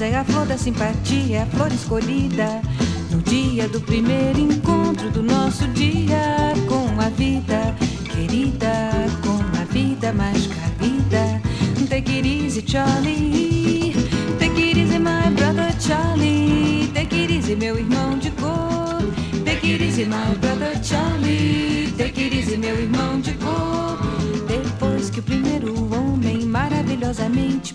É a flor da simpatia, é a flor escolhida. No dia do primeiro encontro do nosso dia com a vida querida, com a vida mais carida. Take it easy, Charlie. Take it easy, my brother Charlie. Take it easy, meu irmão de cor. Take it easy, my brother Charlie. Take it easy, meu irmão de cor. Depois que o primeiro homem maravilhosamente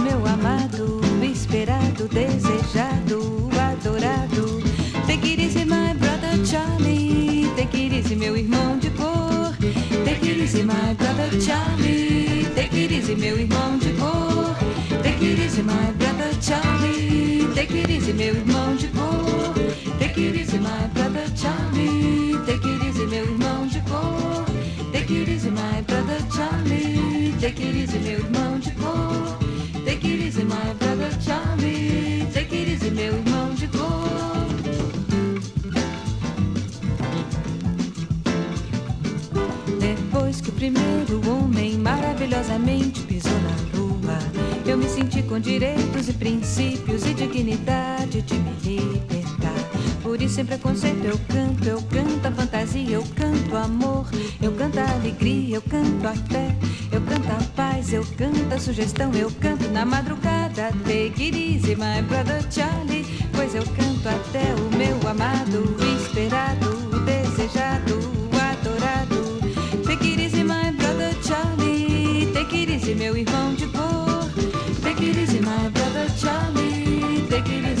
Happiness.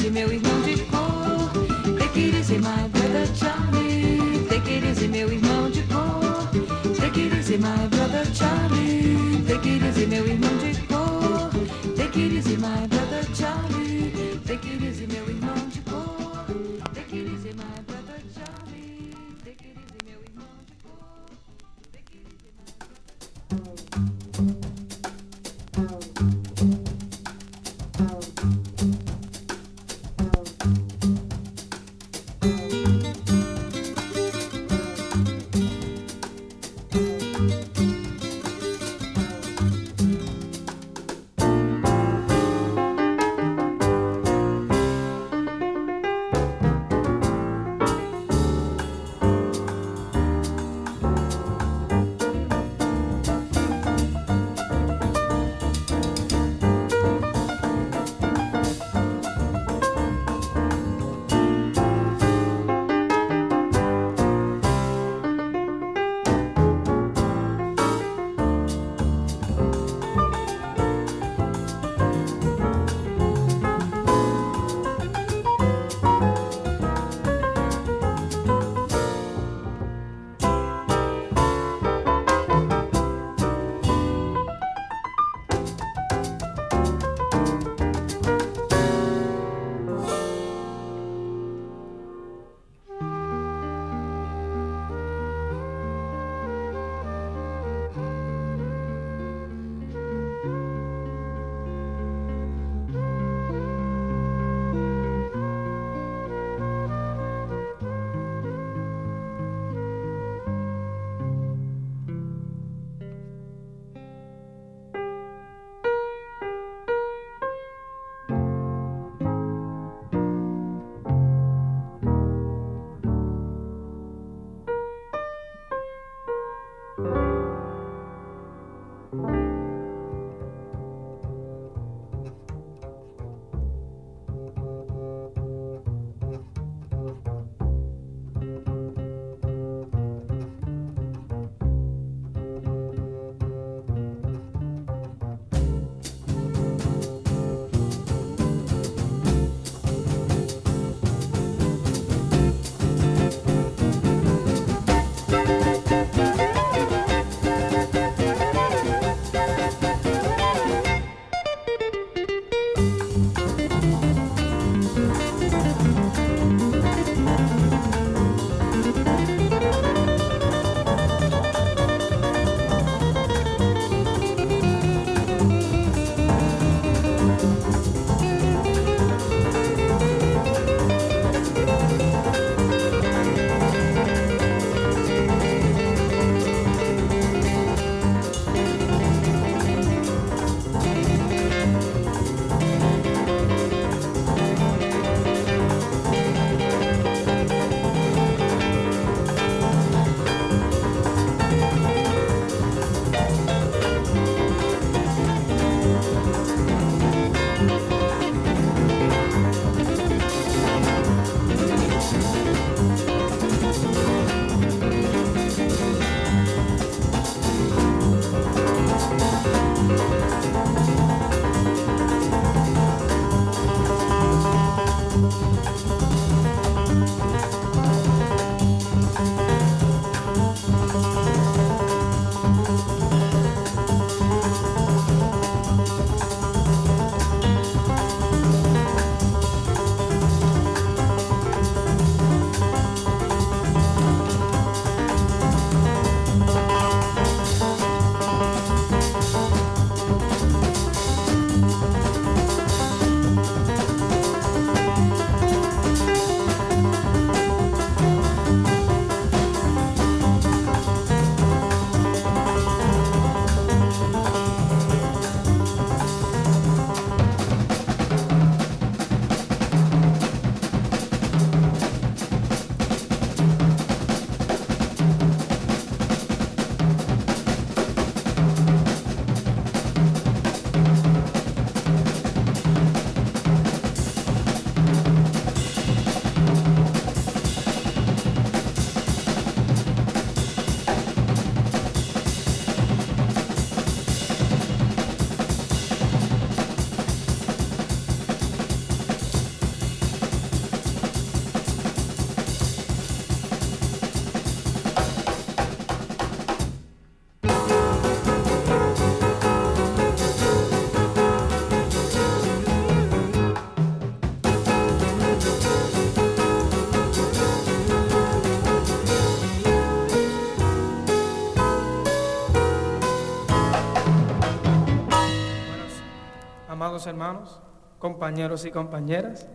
Hermanos, compañeros y compañeras,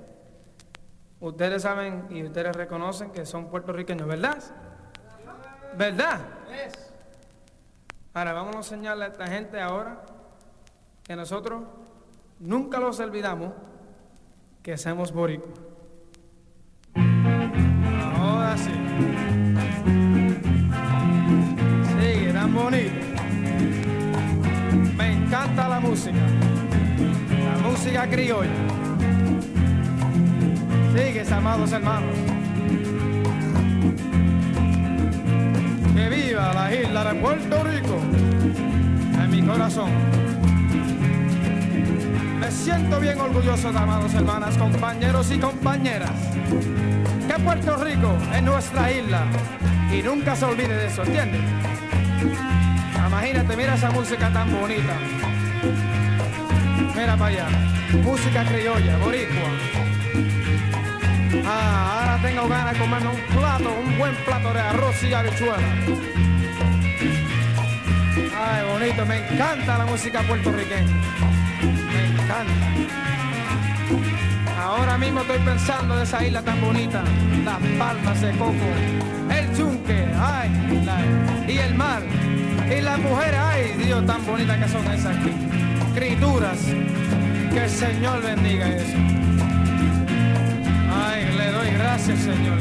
ustedes saben y ustedes reconocen que son puertorriqueños, ¿verdad? ¿Verdad? Ahora vamos a enseñarle a esta gente ahora que nosotros nunca los olvidamos que somos boricuas. Ahora sí. Sigue, tan bonito. Me encanta la música. Música criolla. Sigue, amados hermanos. Que viva la isla de Puerto Rico en mi corazón. Me siento bien orgulloso, amados hermanas, compañeros y compañeras, que Puerto Rico es nuestra isla y nunca se olvide de eso, ¿entiendes? Imagínate, mira esa música tan bonita. Mira para allá, música criolla, boricua. Ah, ahora tengo ganas de comerme un plato, un buen plato de arroz y habichuela. Ay, bonito, me encanta la música puertorriqueña. Me encanta. Ahora mismo estoy pensando de esa isla tan bonita, las palmas de coco, el yunque, ay, y el mar, y las mujeres, ay, Dios, tan bonitas que son esas aquí. Criaturas, que el Señor bendiga eso. Ay, le doy gracias, Señor.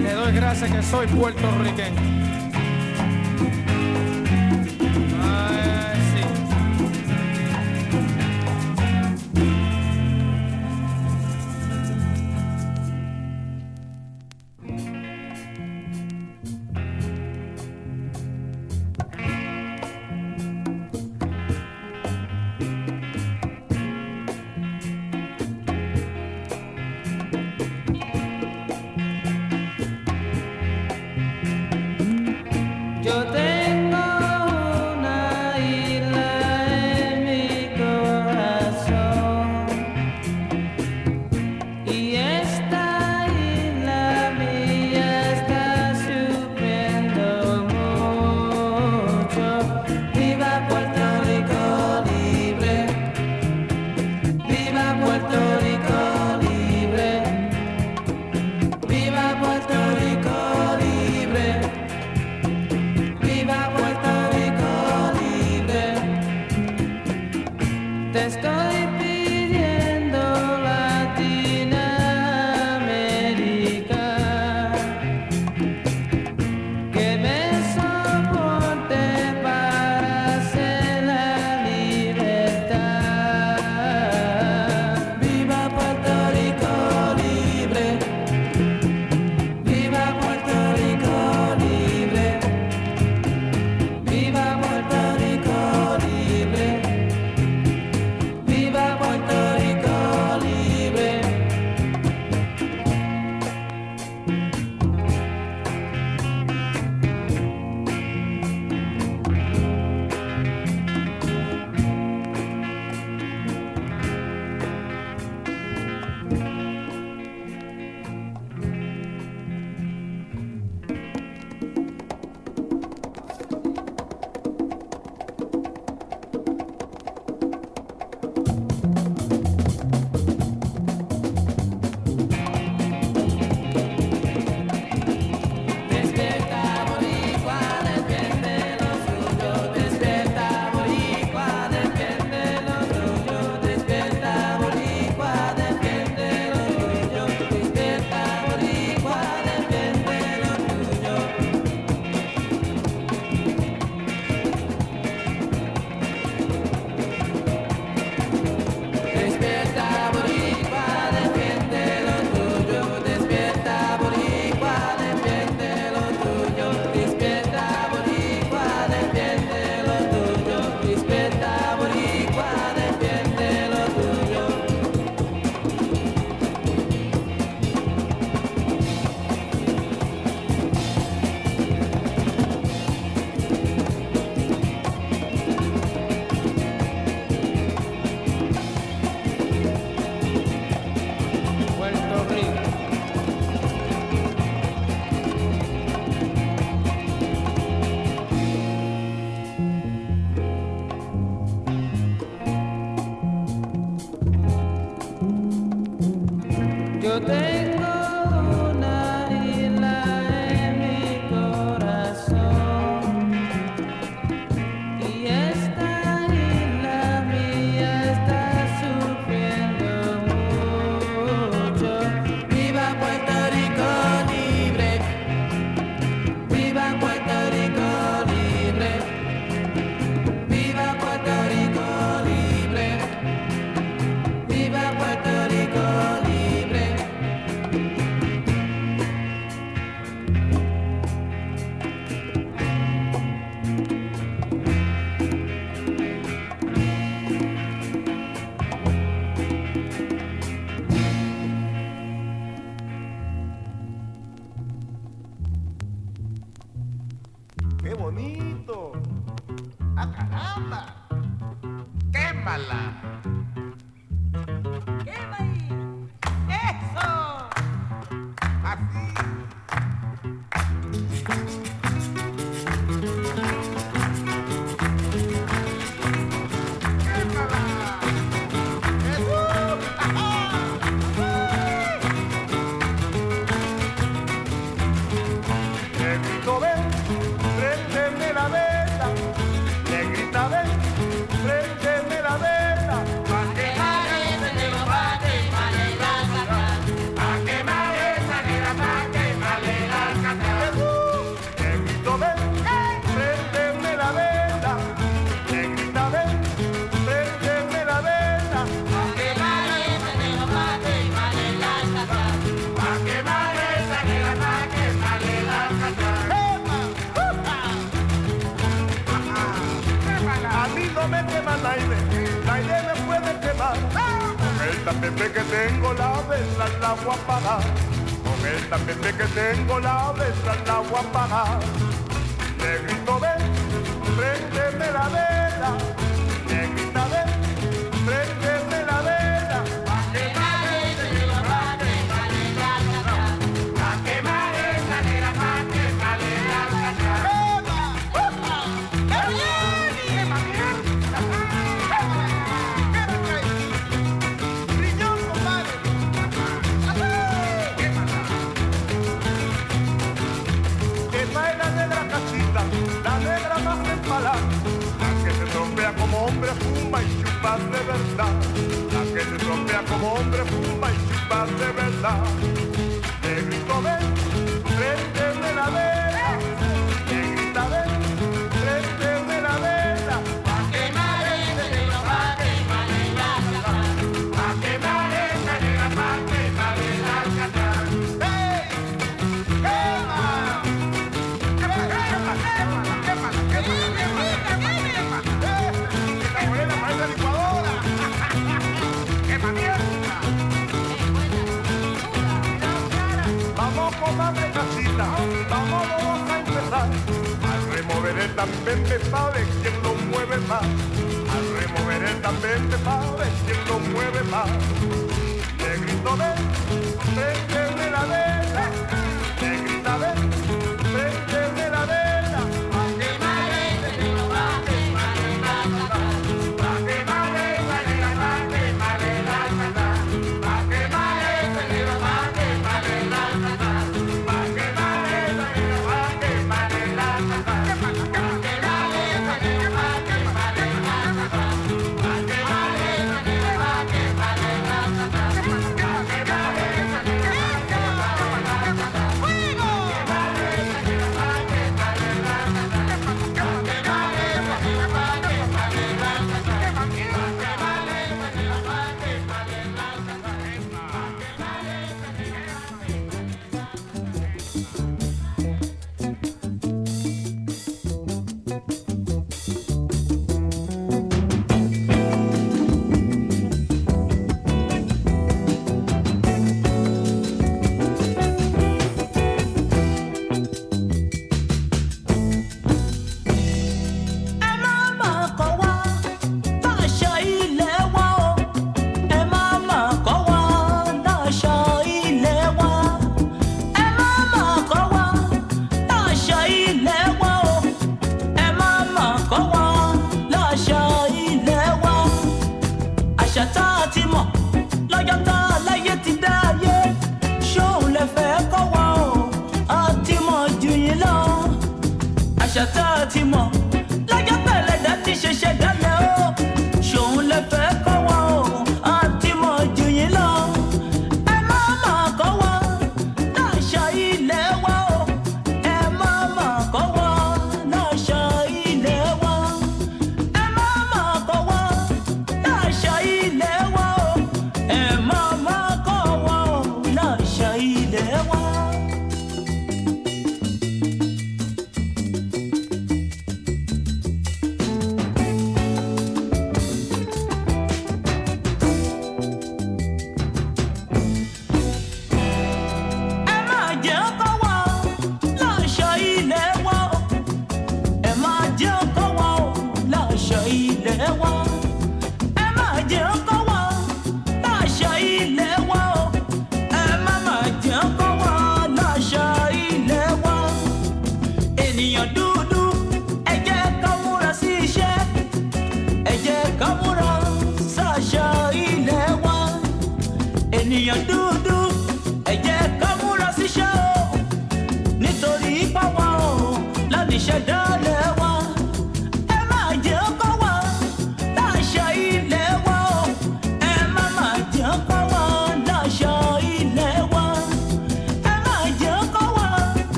Le doy gracias que soy puertorriqueño.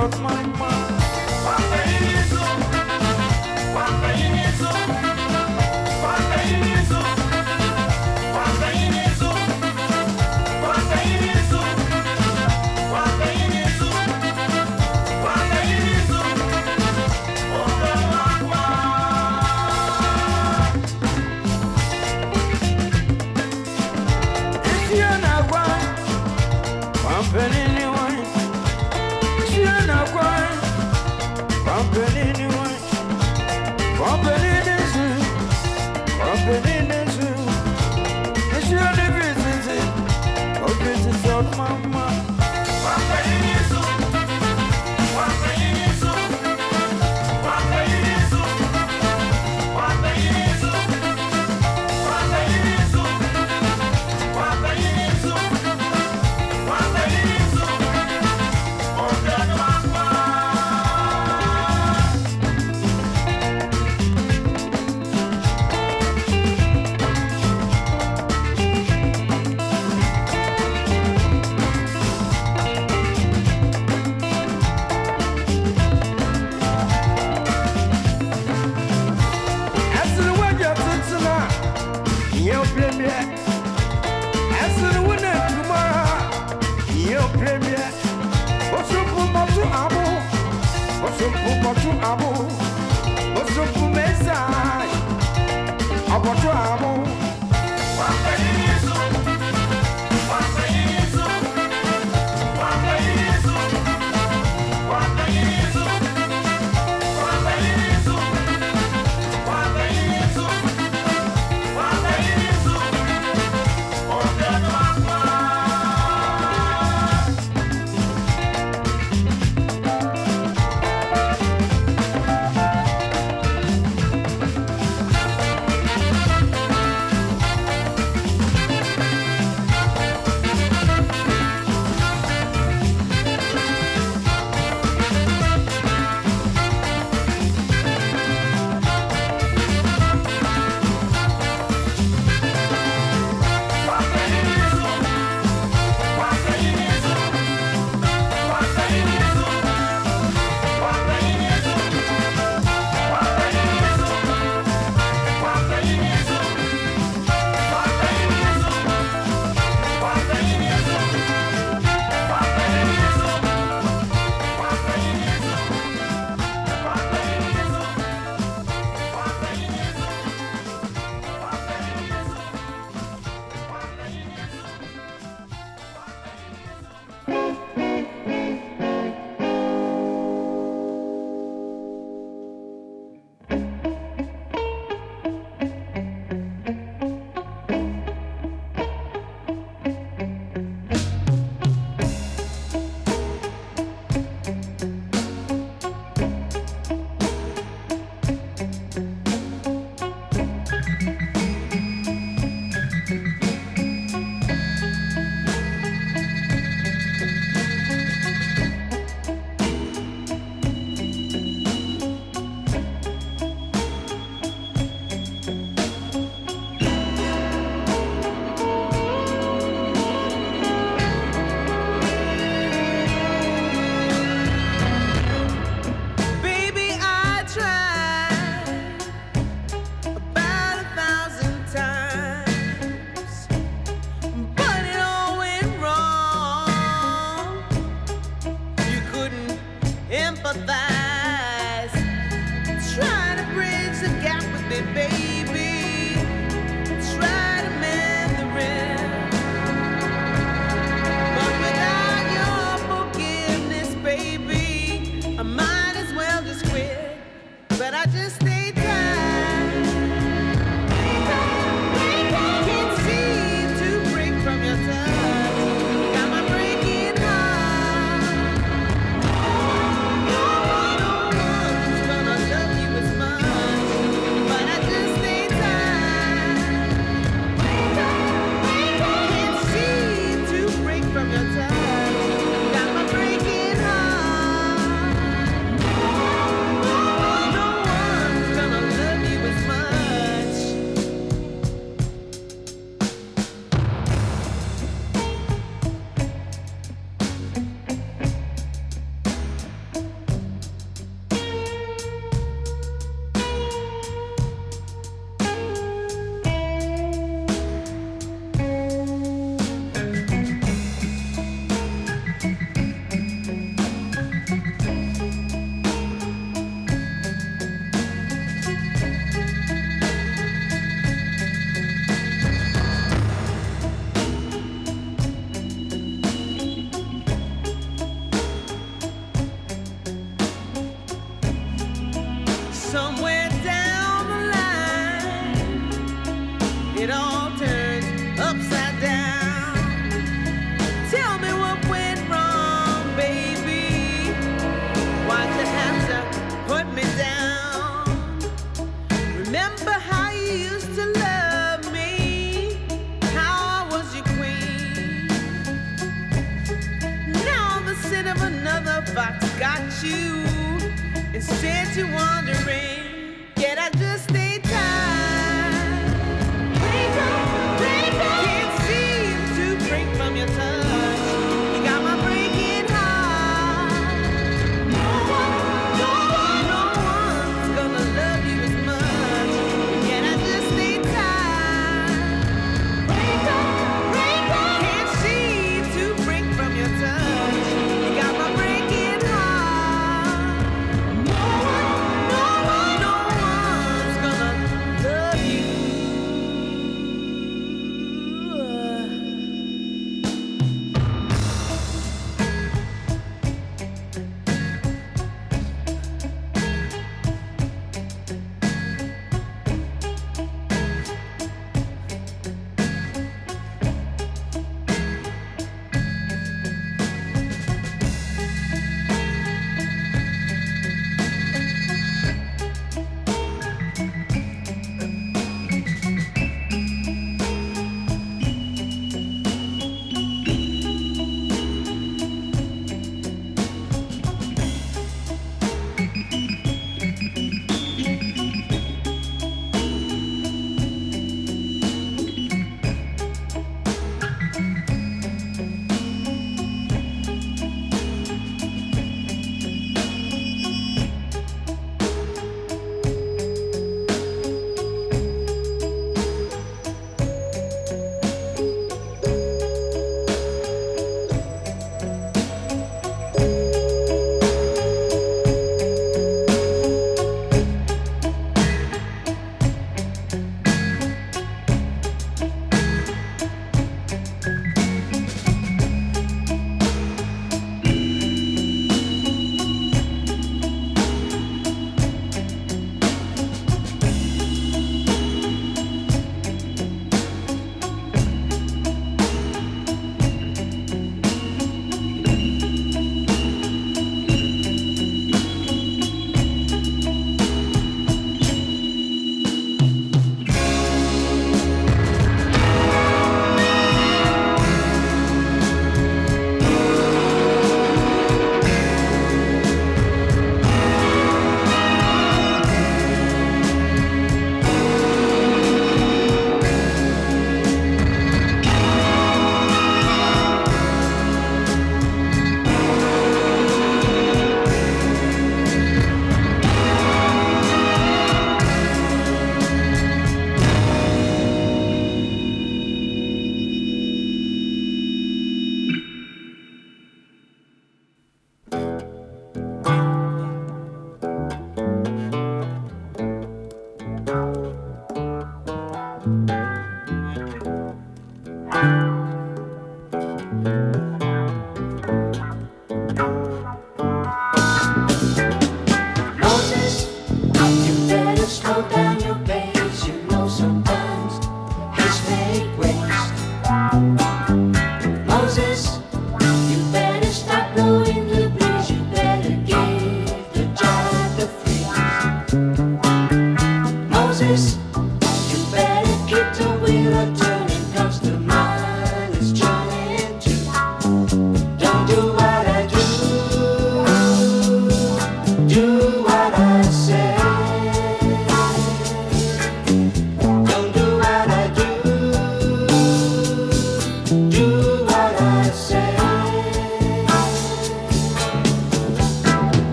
out my mind.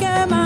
like am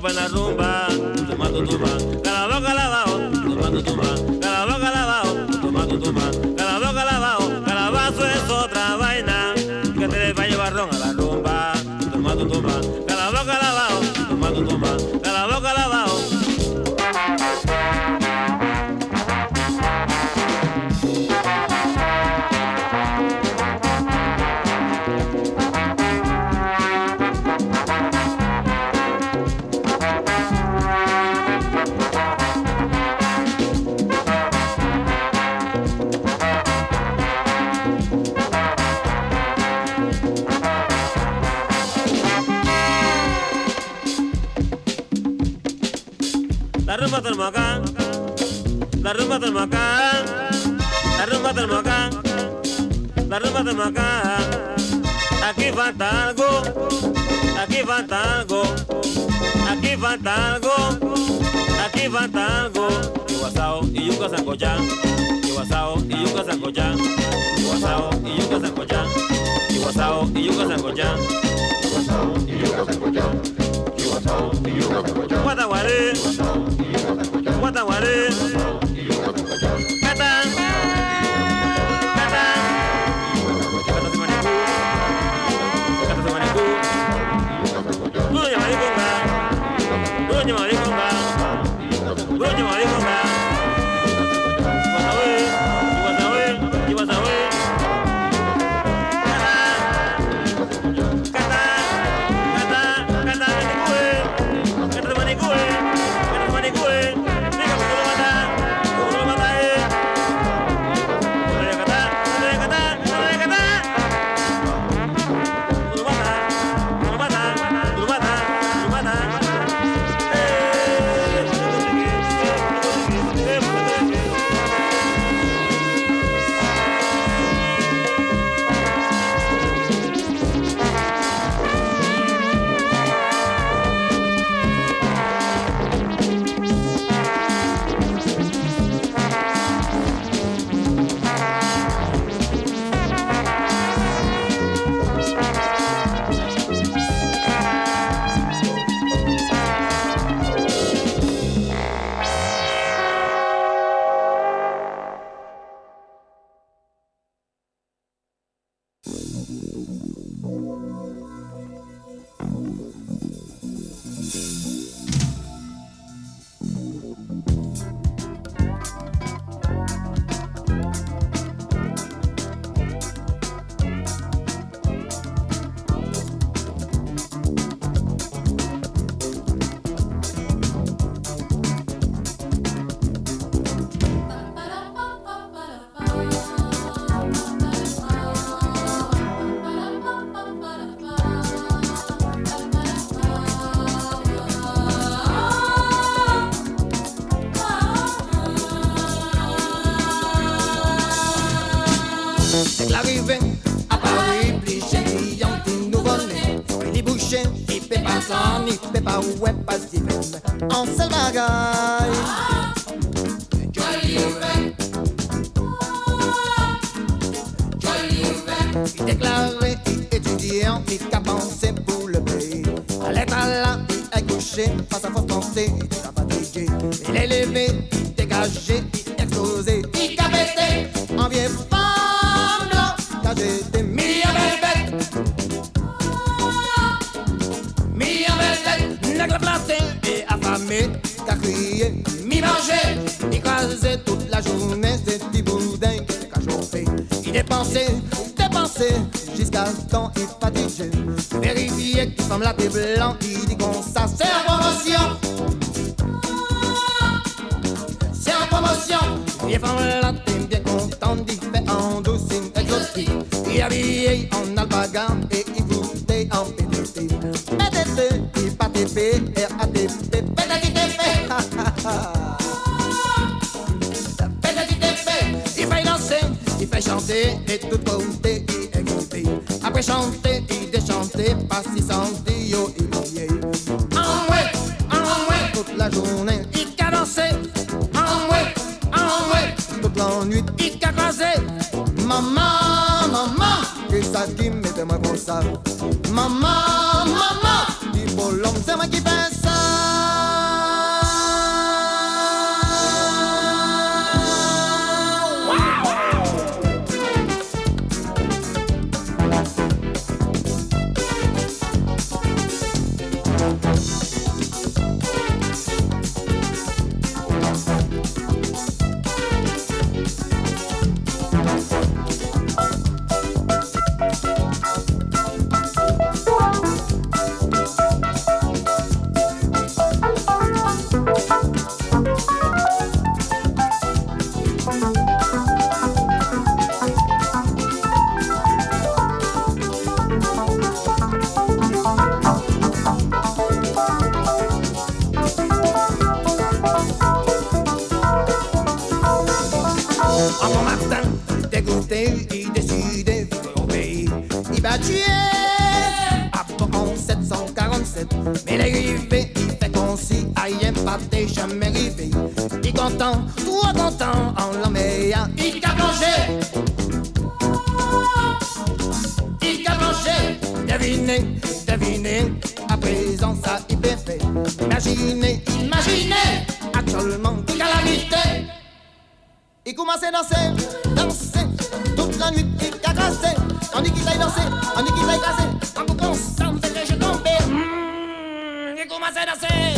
van a rumba. yuca sancochá, iguasao y yuca sancochá, iguasao y yuca sancochá, iguasao y yuca sancochá, yuca sancochá, y yuca sancochá, guataguaré, guataguaré. Matin, dégoûté, il décidait de pays. Il va tuer en 747. Mais l'arrivée, il fait s'y aille pas t'es jamais arrivé. Il content, trop content, en l'emmeilla, il a plongé. Il a plongé, devinez, devinez, à présent ça il est fait. Imaginez, imaginez, actuellement, calamité. Il commence à danser, danser, toute la nuit il. On dit qu'il aille danser, on dit qu'il aille casser. En fait que je tombe. Mmh, il commence à danser,